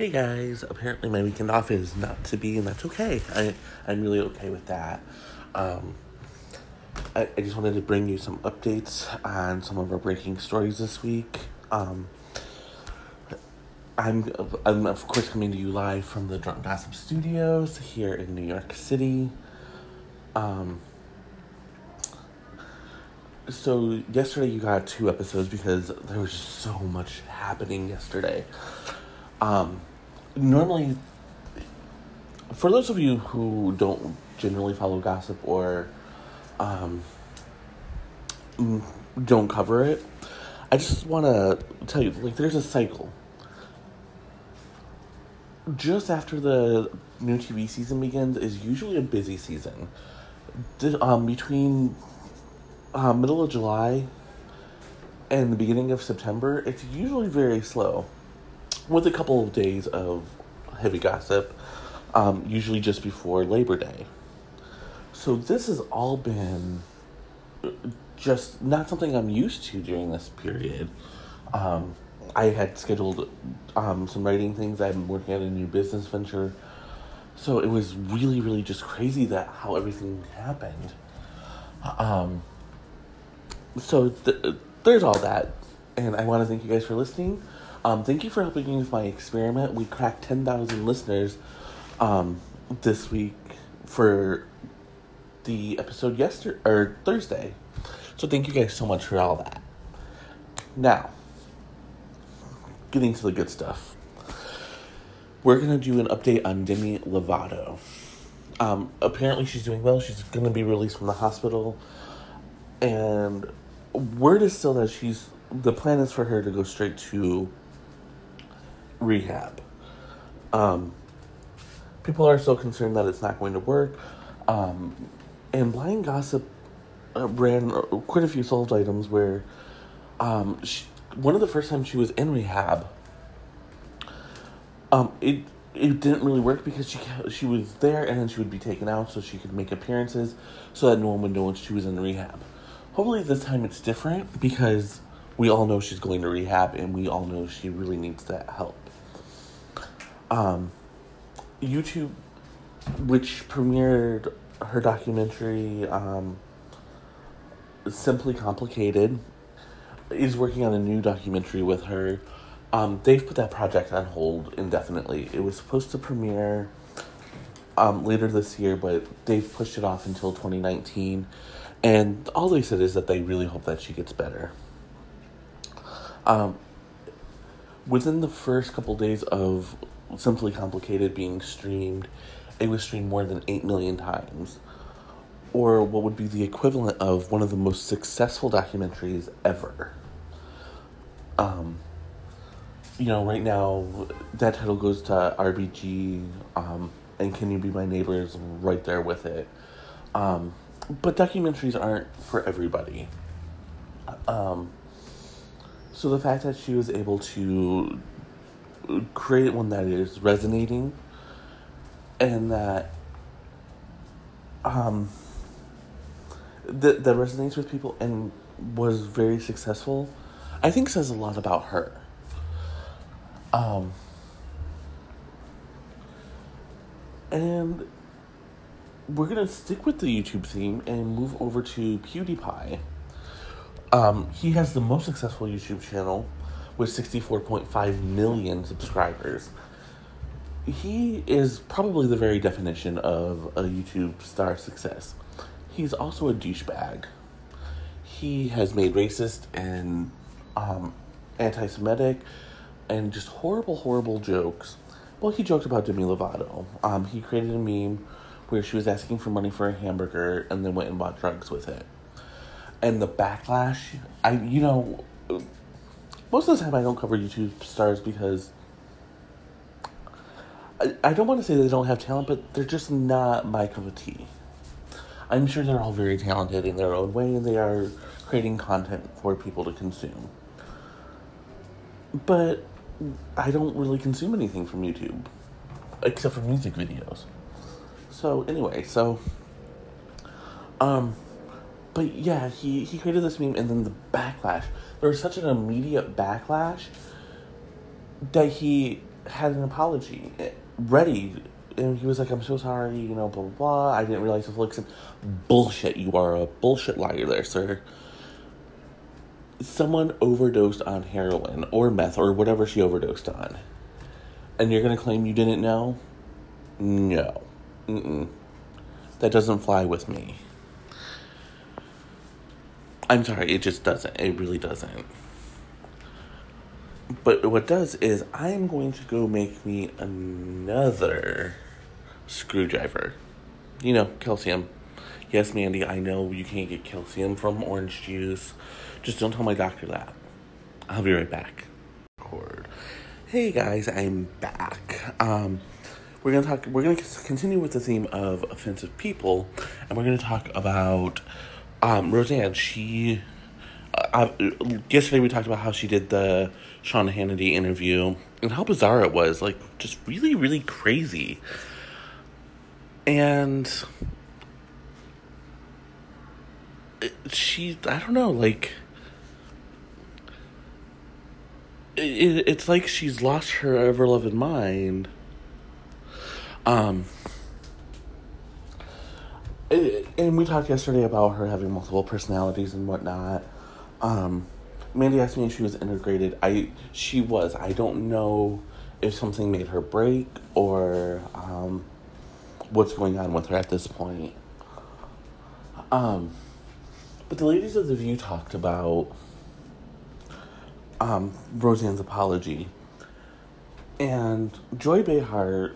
Hey guys, apparently my weekend off is not to be, and that's okay. I, I'm really okay with that. Um, I, I just wanted to bring you some updates on some of our breaking stories this week. Um, I'm, I'm, of course, coming to you live from the Drunk Gossip Studios here in New York City. Um, so, yesterday you got two episodes because there was just so much happening yesterday. Um, normally, for those of you who don't generally follow gossip or um, don't cover it, I just want to tell you like, there's a cycle. Just after the new TV season begins is usually a busy season. Um, between uh, middle of July and the beginning of September, it's usually very slow with a couple of days of heavy gossip, um, usually just before Labor Day. So this has all been just not something I'm used to during this period. Um, I had scheduled um, some writing things. I'm working on a new business venture. So it was really, really just crazy that how everything happened. Um, so th- there's all that. And I want to thank you guys for listening. Um, thank you for helping me with my experiment. We cracked 10,000 listeners um, this week for the episode yesterday or Thursday. So thank you guys so much for all that. Now, getting to the good stuff. We're going to do an update on Demi Lovato. Um, apparently, she's doing well. She's going to be released from the hospital. And word is still that she's. The plan is for her to go straight to rehab. Um, people are so concerned that it's not going to work. Um, and Blind Gossip uh, ran uh, quite a few solved items where um, she, one of the first times she was in rehab, um, it it didn't really work because she she was there and then she would be taken out so she could make appearances so that no one would know she was in rehab. Hopefully this time it's different because we all know she's going to rehab and we all know she really needs that help. Um, YouTube, which premiered her documentary, um, Simply Complicated, is working on a new documentary with her. Um, they've put that project on hold indefinitely. It was supposed to premiere um, later this year, but they've pushed it off until 2019. And all they said is that they really hope that she gets better. Um, within the first couple days of Simply Complicated being streamed, it was streamed more than 8 million times. Or what would be the equivalent of one of the most successful documentaries ever. Um, you know, right now, that title goes to RBG, um, and Can You Be My Neighbor is right there with it. Um, but documentaries aren't for everybody. Um, so the fact that she was able to create one that is resonating and that um that that resonates with people and was very successful i think says a lot about her. Um and we're gonna stick with the youtube theme and move over to pewdiepie. Um he has the most successful youtube channel with 64.5 million subscribers. He is probably the very definition of a YouTube star success. He's also a douchebag. He has made racist and um, anti Semitic and just horrible, horrible jokes. Well, he joked about Demi Lovato. Um, he created a meme where she was asking for money for a hamburger and then went and bought drugs with it. And the backlash, I, you know, most of the time I don't cover YouTube stars because I, I don't want to say they don't have talent, but they're just not my cup of tea. I'm sure they're all very talented in their own way and they are creating content for people to consume. But I don't really consume anything from YouTube except for music videos. So anyway, so um but yeah, he he created this meme and then the backlash there was such an immediate backlash that he had an apology ready. And he was like, I'm so sorry, you know, blah, blah, blah. I didn't realize it was like bullshit. You are a bullshit liar there, sir. Someone overdosed on heroin or meth or whatever she overdosed on. And you're going to claim you didn't know? No. Mm-mm. That doesn't fly with me. I'm sorry, it just doesn't. It really doesn't. But what does is I'm going to go make me another screwdriver. You know, calcium. Yes, Mandy, I know you can't get calcium from orange juice. Just don't tell my doctor that. I'll be right back. Hey guys, I'm back. Um, we're gonna talk. We're gonna continue with the theme of offensive people, and we're gonna talk about um, Roseanne. She uh, yesterday we talked about how she did the Sean Hannity interview and how bizarre it was, like just really, really crazy. And she, I don't know, like it, it's like she's lost her ever loving mind. Um, and we talked yesterday about her having multiple personalities and whatnot. Um, Mandy asked me if she was integrated. I she was. I don't know if something made her break or um, what's going on with her at this point. Um, but the ladies of the View talked about um, Roseanne's apology, and Joy Behar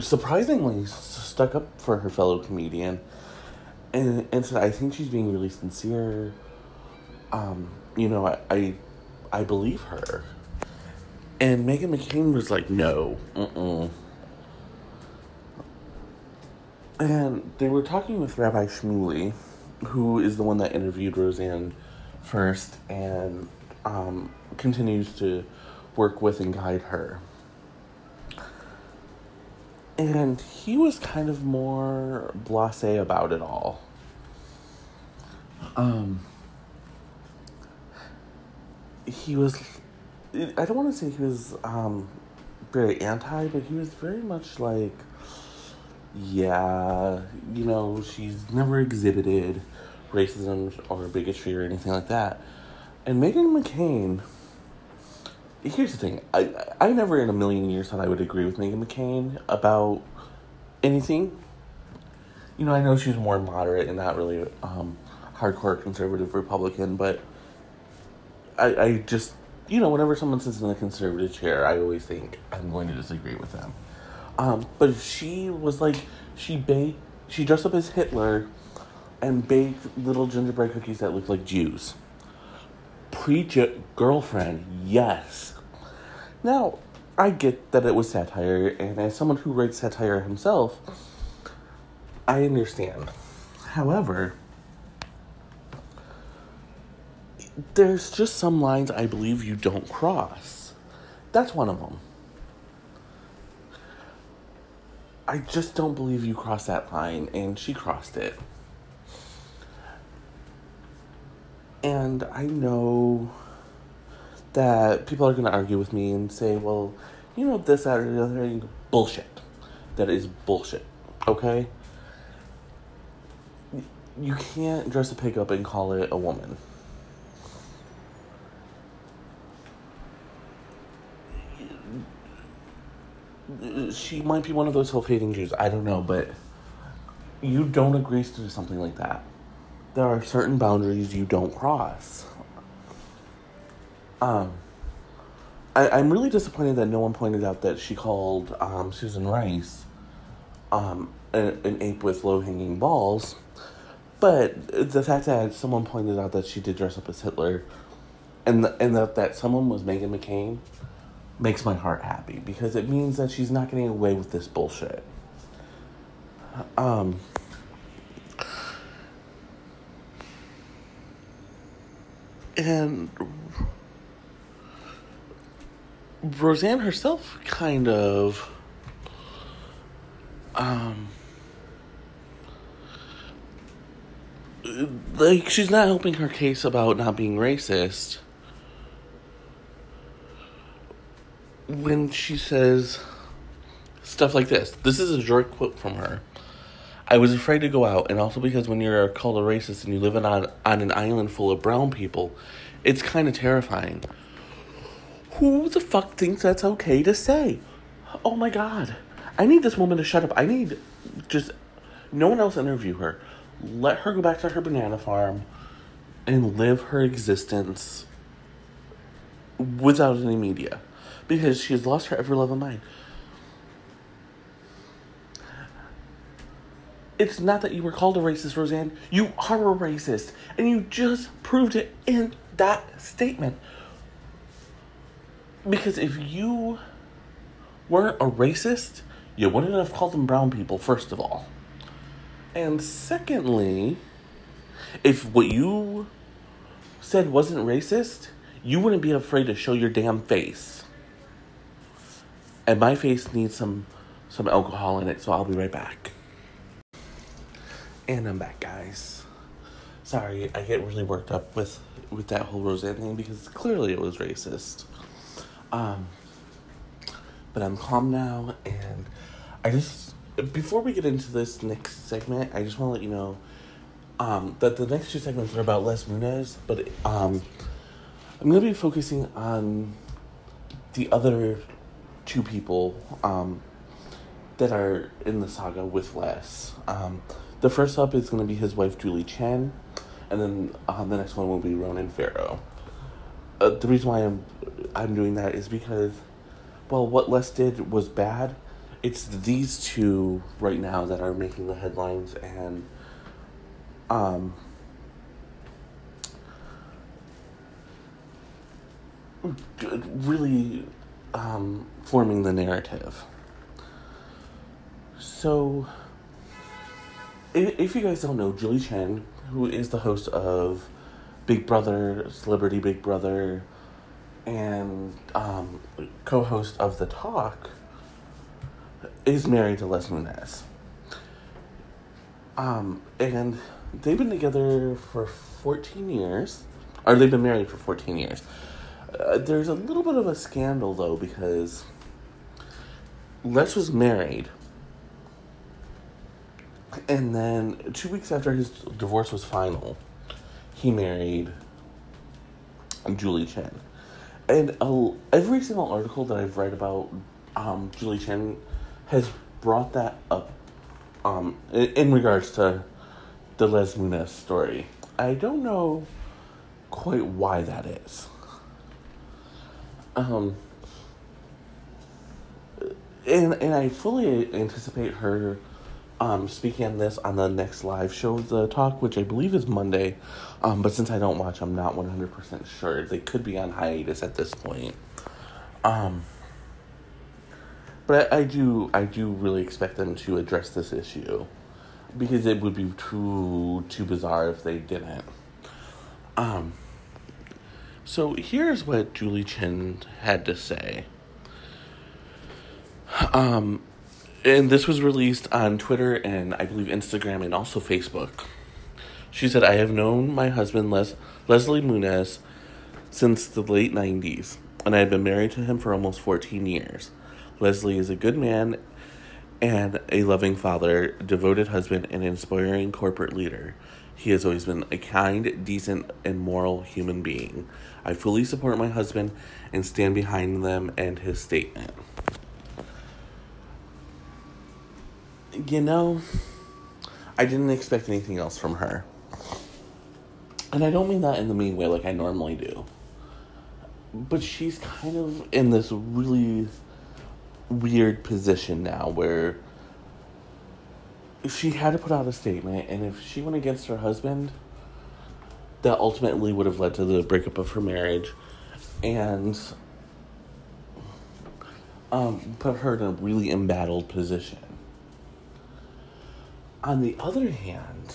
surprisingly stuck up for her fellow comedian, and and said, "I think she's being really sincere." Um, you know, I, I, I believe her. And Meghan McCain was like, no, mm And they were talking with Rabbi Shmuley, who is the one that interviewed Roseanne first and um, continues to work with and guide her. And he was kind of more blase about it all. Um, he was I don't want to say he was um, very anti, but he was very much like, yeah, you know, she's never exhibited racism or bigotry or anything like that. And Meghan McCain, here's the thing I, I never in a million years thought I would agree with Meghan McCain about anything. You know, I know she's more moderate and not really um, hardcore conservative Republican, but I, I just, you know, whenever someone sits in the conservative chair, I always think I'm going to disagree with them. Um, but she was like, she baked, she dressed up as Hitler and baked little gingerbread cookies that looked like Jews. Preach it, girlfriend, yes. Now, I get that it was satire, and as someone who writes satire himself, I understand. However, there's just some lines I believe you don't cross. That's one of them. I just don't believe you crossed that line, and she crossed it. And I know that people are going to argue with me and say, well, you know, this, that, or the other. Thing. Bullshit. That is bullshit. Okay? You can't dress a pig up and call it a woman. she might be one of those self-hating Jews. I don't know, but you don't agree to do something like that. There are certain boundaries you don't cross. Um, I, I'm really disappointed that no one pointed out that she called um, Susan Rice um, an, an ape with low-hanging balls. But the fact that someone pointed out that she did dress up as Hitler, and the, and that that someone was Meghan McCain, makes my heart happy because it means that she's not getting away with this bullshit. Um, and Roseanne herself kind of um like she's not helping her case about not being racist when she says stuff like this. This is a direct quote from her. I was afraid to go out, and also because when you're called a racist and you live on, on an island full of brown people, it's kind of terrifying. Who the fuck thinks that's okay to say? Oh my god. I need this woman to shut up. I need just no one else interview her. Let her go back to her banana farm and live her existence without any media because she has lost her ever loving mind. It's not that you were called a racist, Roseanne. You are a racist. And you just proved it in that statement. Because if you weren't a racist, you wouldn't have called them brown people, first of all. And secondly, if what you said wasn't racist, you wouldn't be afraid to show your damn face. And my face needs some some alcohol in it, so I'll be right back. And I'm back, guys. Sorry, I get really worked up with with that whole Roseanne thing because clearly it was racist. Um, but I'm calm now, and I just before we get into this next segment, I just want to let you know um, that the next two segments are about Les Moonves, but um, I'm gonna be focusing on the other two people um, that are in the saga with Les. Um, the first up is going to be his wife Julie Chen, and then uh, the next one will be Ronan Farrow. Uh, the reason why I'm I'm doing that is because, well, what Les did was bad. It's these two right now that are making the headlines and um really um, forming the narrative. So if you guys don't know, Julie Chen, who is the host of Big Brother, Celebrity Big Brother, and um, co host of The Talk, is married to Les Moonves. Um, and they've been together for 14 years, or they've been married for 14 years. Uh, there's a little bit of a scandal, though, because Les was married and then two weeks after his divorce was final, he married Julie Chen. And uh, every single article that I've read about um, Julie Chen has brought that up um, in, regards to the Les Moonves story. I don't know quite why that is. Um, and and I fully anticipate her um, speaking on this on the next live show, the talk, which I believe is Monday. Um, but since I don't watch, I'm not 100% sure. They could be on hiatus at this point. Um, but I, I do, I do really expect them to address this issue because it would be too, too bizarre if they didn't. Um, so here's what Julie Chen had to say. Um, and this was released on Twitter and I believe Instagram and also Facebook. She said, I have known my husband, Les- Leslie Moonves, since the late 90s, and I have been married to him for almost 14 years. Leslie is a good man and a loving father, devoted husband, and inspiring corporate leader. He has always been a kind, decent, and moral human being. I fully support my husband and stand behind them and his statement. You know, I didn't expect anything else from her. And I don't mean that in the mean way like I normally do. But she's kind of in this really weird position now where she had to put out a statement, and if she went against her husband, that ultimately would have led to the breakup of her marriage and um, put her in a really embattled position. On the other hand,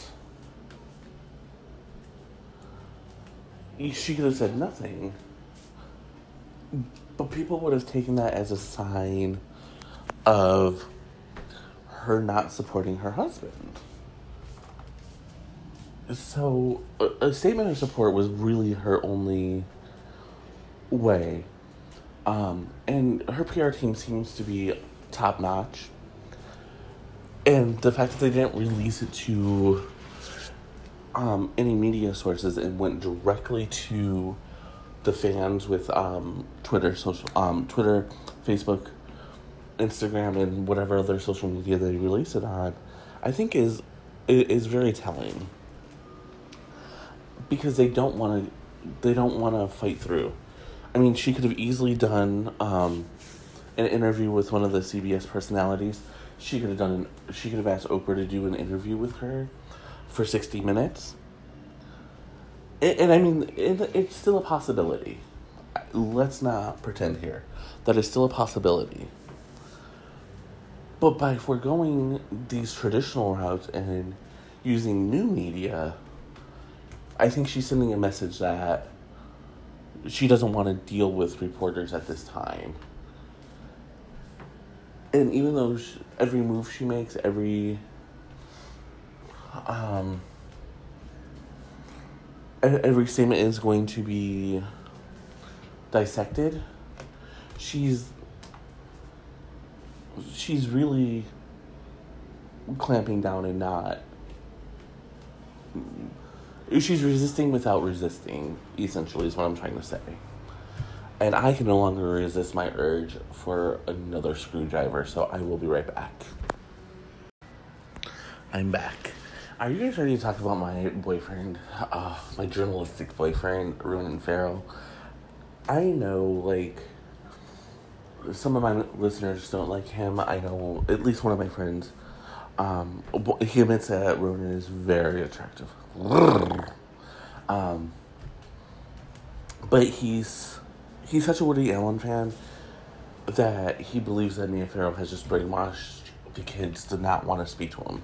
she could have said nothing. But people would have taken that as a sign of her not supporting her husband. So, a, statement of support was really her only way Um, and her PR team seems to be top notch. And the fact that they didn't release it to um, any media sources and went directly to the fans with um, Twitter, social, um, Twitter, Facebook, Instagram, and whatever other social media they release it on, I think is is very telling because they don't want to they don't want to fight through. I mean, she could have easily done um, an interview with one of the CBS personalities. She could have done. She could have asked Oprah to do an interview with her for sixty minutes. And, and I mean, it, it's still a possibility. Let's not pretend here that is still a possibility. But by foregoing these traditional routes and using new media, I think she's sending a message that she doesn't want to deal with reporters at this time. And even though she, every move she makes, every um, every statement is going to be dissected, she's she's really clamping down and not she's resisting without resisting essentially is what i'm trying to say and i can no longer resist my urge for another screwdriver so i will be right back i'm back are you guys ready to talk about my boyfriend uh, my journalistic boyfriend ronan farrow i know like some of my listeners don't like him. I know at least one of my friends. Um, he admits that Ronan is very attractive. Um, but he's he's such a Woody Allen fan that he believes that Mia Farrow has just brainwashed the kids to not want to speak to him.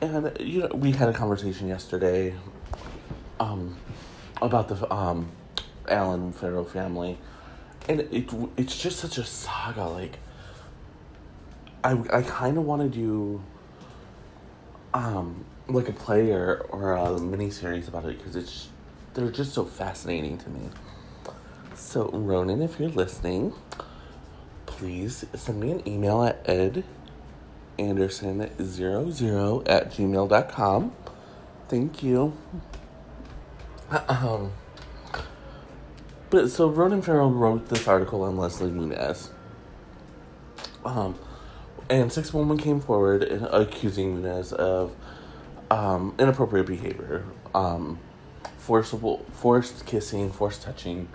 And you know, we had a conversation yesterday um, about the um, Allen Farrow family and it it's just such a saga. Like, I I kind of want to do, um, like a play or or a mini series about it because it's they're just so fascinating to me. So Ronan, if you're listening, please send me an email at ed anderson00 at gmail.com. Thank you. Um, but so Ronan Farrow wrote this article on Leslie Moonves. Um, and Six women came forward and accusing Moonves of um, inappropriate behavior, um, forcible, forced kissing, forced touching.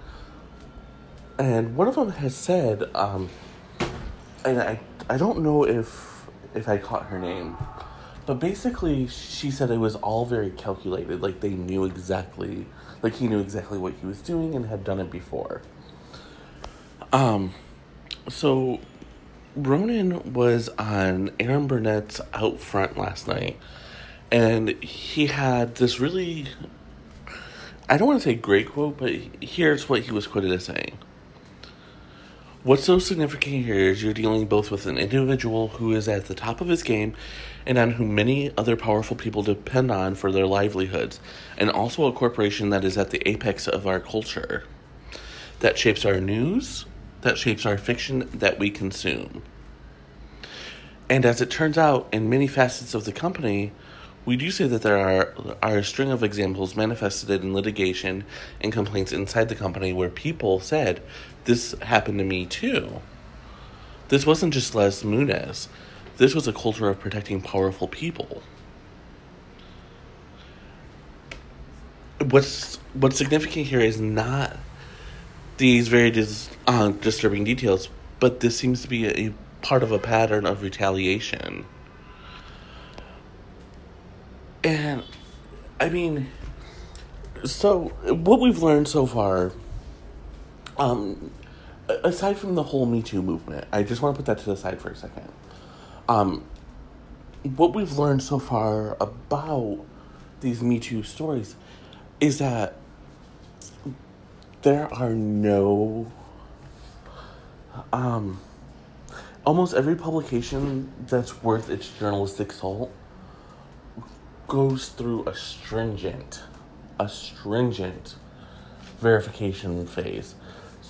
And one of them has said, um, and I, I don't know if if I caught her name, but basically she said it was all very calculated, like they knew exactly like he knew exactly what he was doing and had done it before. Um, so Ronan was on Erin Burnett's Out Front last night, and he had this really, I don't want to say great quote, but here's what he was quoted as saying. What's so significant here is you're dealing both with an individual who is at the top of his game and on whom many other powerful people depend on for their livelihoods, and also a corporation that is at the apex of our culture, that shapes our news, that shapes our fiction that we consume. And as it turns out, in many facets of the company, we do say that there are, are a string of examples manifested in litigation and complaints inside the company where people said, This happened to me too. This wasn't just Les Moonves. This was a culture of protecting powerful people. What's what's significant here is not these very dis, uh, disturbing details, but this seems to be a, a part of a pattern of retaliation. And I mean, so what we've learned so far, um, aside from the whole Me Too movement, I just want to put that to the side for a second. Um, what we've learned so far about these Me Too stories is that there are no um almost every publication that's worth its journalistic salt goes through a stringent, a stringent verification phase.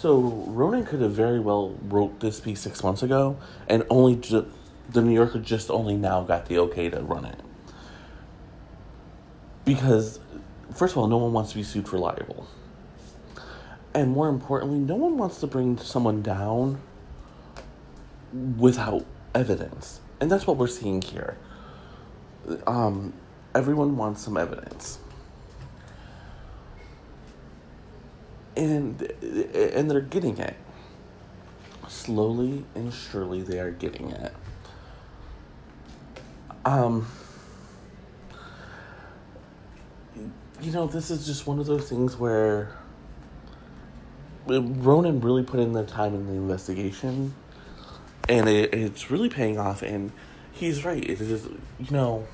So Ronan could have very well wrote this piece six months ago, and only ju- the New Yorker just only now got the okay to run it. Because, first of all, no one wants to be sued for libel, and more importantly, no one wants to bring someone down without evidence, and that's what we're seeing here. Um, everyone wants some evidence. And and they're getting it. Slowly and surely they are getting it. Um you know this is just one of those things where ronan really put in the time in the investigation and it, it's really paying off and he's right. It is you know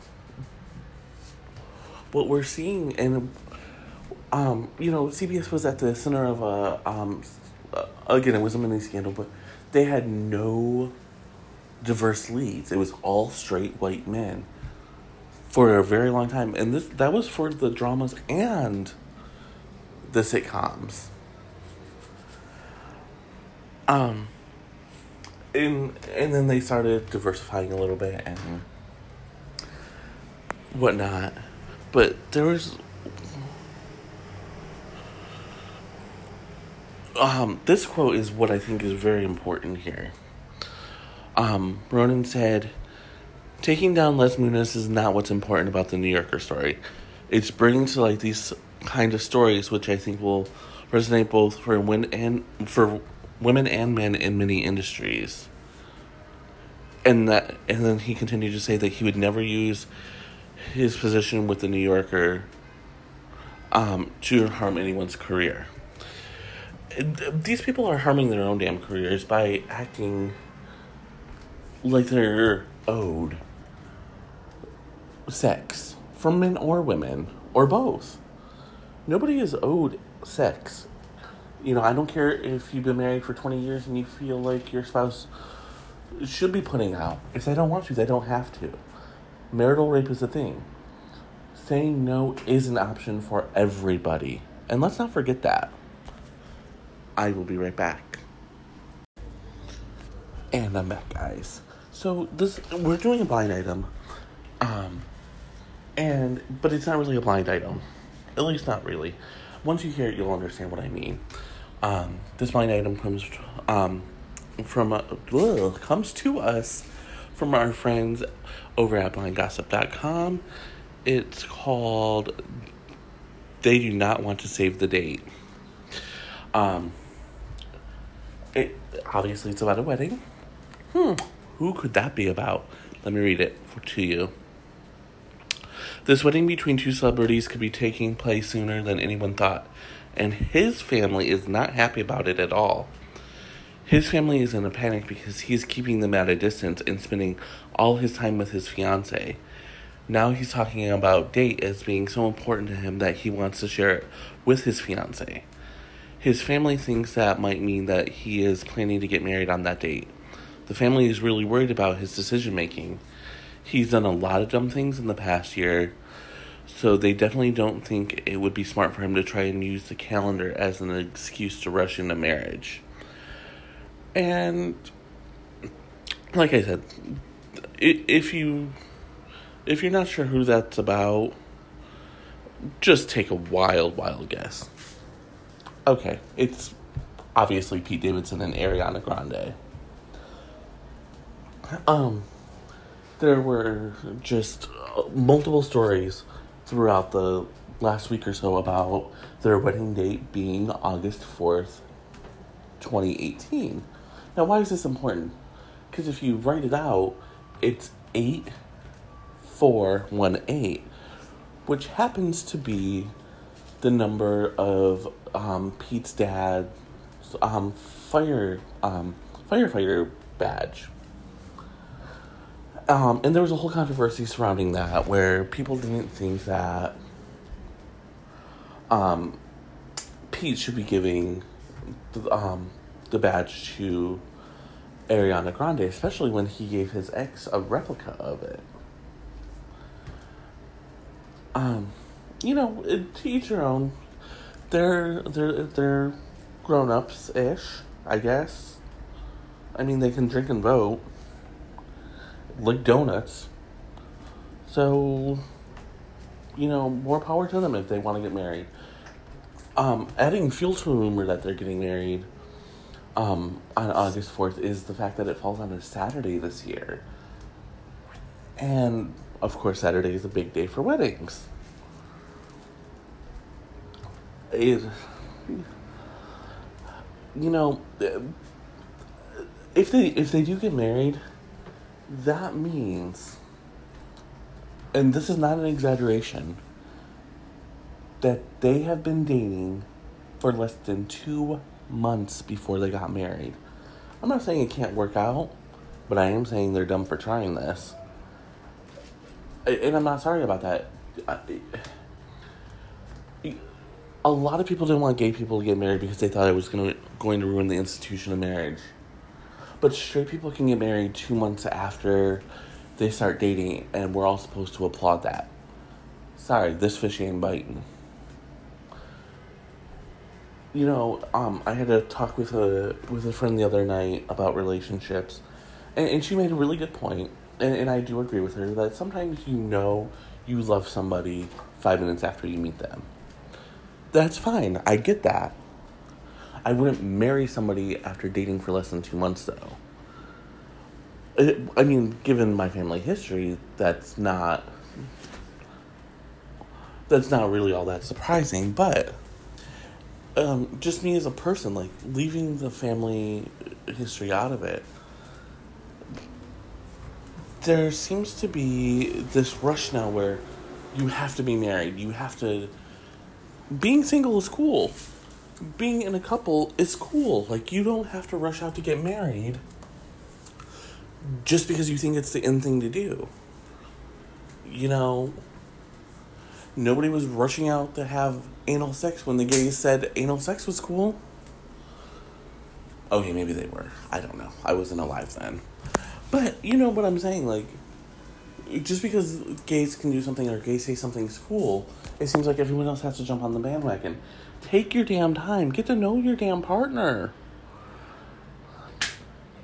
what we're seeing and um, you know, CBS was at the center of a, um, again, it was a mini scandal, but they had no diverse leads. It was all straight white men for a very long time, and this that was for the dramas and the sitcoms. Um, and and then they started diversifying a little bit and whatnot, but there was um, this quote is what I think is very important here. Um, Ronan said, Taking down Les Moonves is not what's important about the New Yorker story. It's bringing to light these kind of stories, which I think will resonate both for women and for women and men in many industries. And that, and then he continued to say that he would never use his position with the New Yorker um, to harm anyone's career these people are harming their own damn careers by acting like they're owed sex from men or women or both. Nobody is owed sex. You know, I don't care if you've been married for 20 years and you feel like your spouse should be putting out. If they don't want to, they don't have to. Marital rape is a thing. Saying no is an option for everybody. And let's not forget that. I will be right back. And I'm back, guys. So this we're doing a blind item, um, and but it's not really a blind item, at least not really. Once you hear it, you'll understand what I mean. Um, this blind item comes um, from uh, ugh, comes to us from our friends over at blindgossip.com. It's called "They Do Not Want to Save the Date." Um, it obviously it's about a wedding. Hmm, who could that be about? Let me read it for, to you. This wedding between two celebrities could be taking place sooner than anyone thought, and his family is not happy about it at all. His family is in a panic because he's keeping them at a distance and spending all his time with his fiance. Now he's talking about date as being so important to him that he wants to share it with his fiance. His family thinks that might mean that he is planning to get married on that date. The family is really worried about his decision making. He's done a lot of dumb things in the past year, so they definitely don't think it would be smart for him to try and use the calendar as an excuse to rush into marriage. And like I said, if you if you're not sure who that's about, just take a wild, wild guess okay, it's obviously Pete Davidson and Ariana Grande. Um, there were just uh, multiple stories throughout the last week or so about their wedding date being August 4th, 2018. Now, why is this important? Because if you write it out, it's 8418, which happens to be the number of um, Pete's dad um, fire um, firefighter badge. Um, and there was a whole controversy surrounding that where people didn't think that um, Pete should be giving the, um, the badge to Ariana Grande, especially when he gave his ex a replica of it. Um, you know, to each your own. They're they're they're grown ups ish, I guess. I mean, they can drink and vote, lick donuts. So, you know, more power to them if they want to get married. Um, adding fuel to a rumor that they're getting married um, on August 4th is the fact that it falls on a Saturday this year. And, of course, Saturday is a big day for weddings. It, you know, if they if they do get married, that means, and this is not an exaggeration, that they have been dating for less than two months before they got married. I'm not saying it can't work out, but I am saying they're dumb for trying this. And I'm not sorry about that. A lot of people didn't want gay people to get married because they thought it was to, going to ruin the institution of marriage. But straight people can get married two months after they start dating, and we're all supposed to applaud that. Sorry, this fish ain't biting. You know, um, I had a talk with a with a friend the other night about relationships, and, and she made a really good point, and, and I do agree with her that sometimes you know you love somebody five minutes after you meet them. That's fine. I get that. I wouldn't marry somebody after dating for less than two months, though. It, I mean, given my family history, that's not that's not really all that surprising. But um, just me as a person, like leaving the family history out of it, there seems to be this rush now where you have to be married. You have to. Being single is cool being in a couple is cool. Like, you don't have to rush out to get married just because you think it's the end thing to do. You know, nobody was rushing out to have anal sex when the gays said anal sex was cool. Oh, okay, maybe they were. I don't know. I wasn't alive then. But you know what I'm saying? Like, just because gays can do something or gays say something's cool, it seems like everyone else has to jump on the bandwagon. Take your damn time. Get to know your damn partner.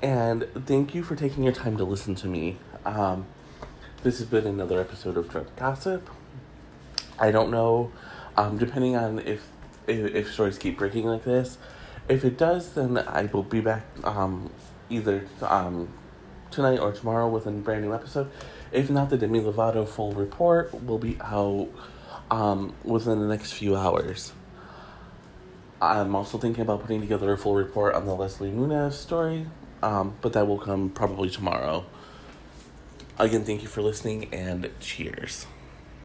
And thank you for taking your time to listen to me. Um, this has been another episode of Drunk Gossip. I don't know, um, depending on if, if, if stories keep breaking like this. If it does, then I will be back um, either um, tonight or tomorrow with a brand new episode. If not, the Demi Lovato full report will be out um, within the next few hours. I'm also thinking about putting together a full report on the Leslie Moonves story, um, but that will come probably tomorrow. Again, thank you for listening and cheers.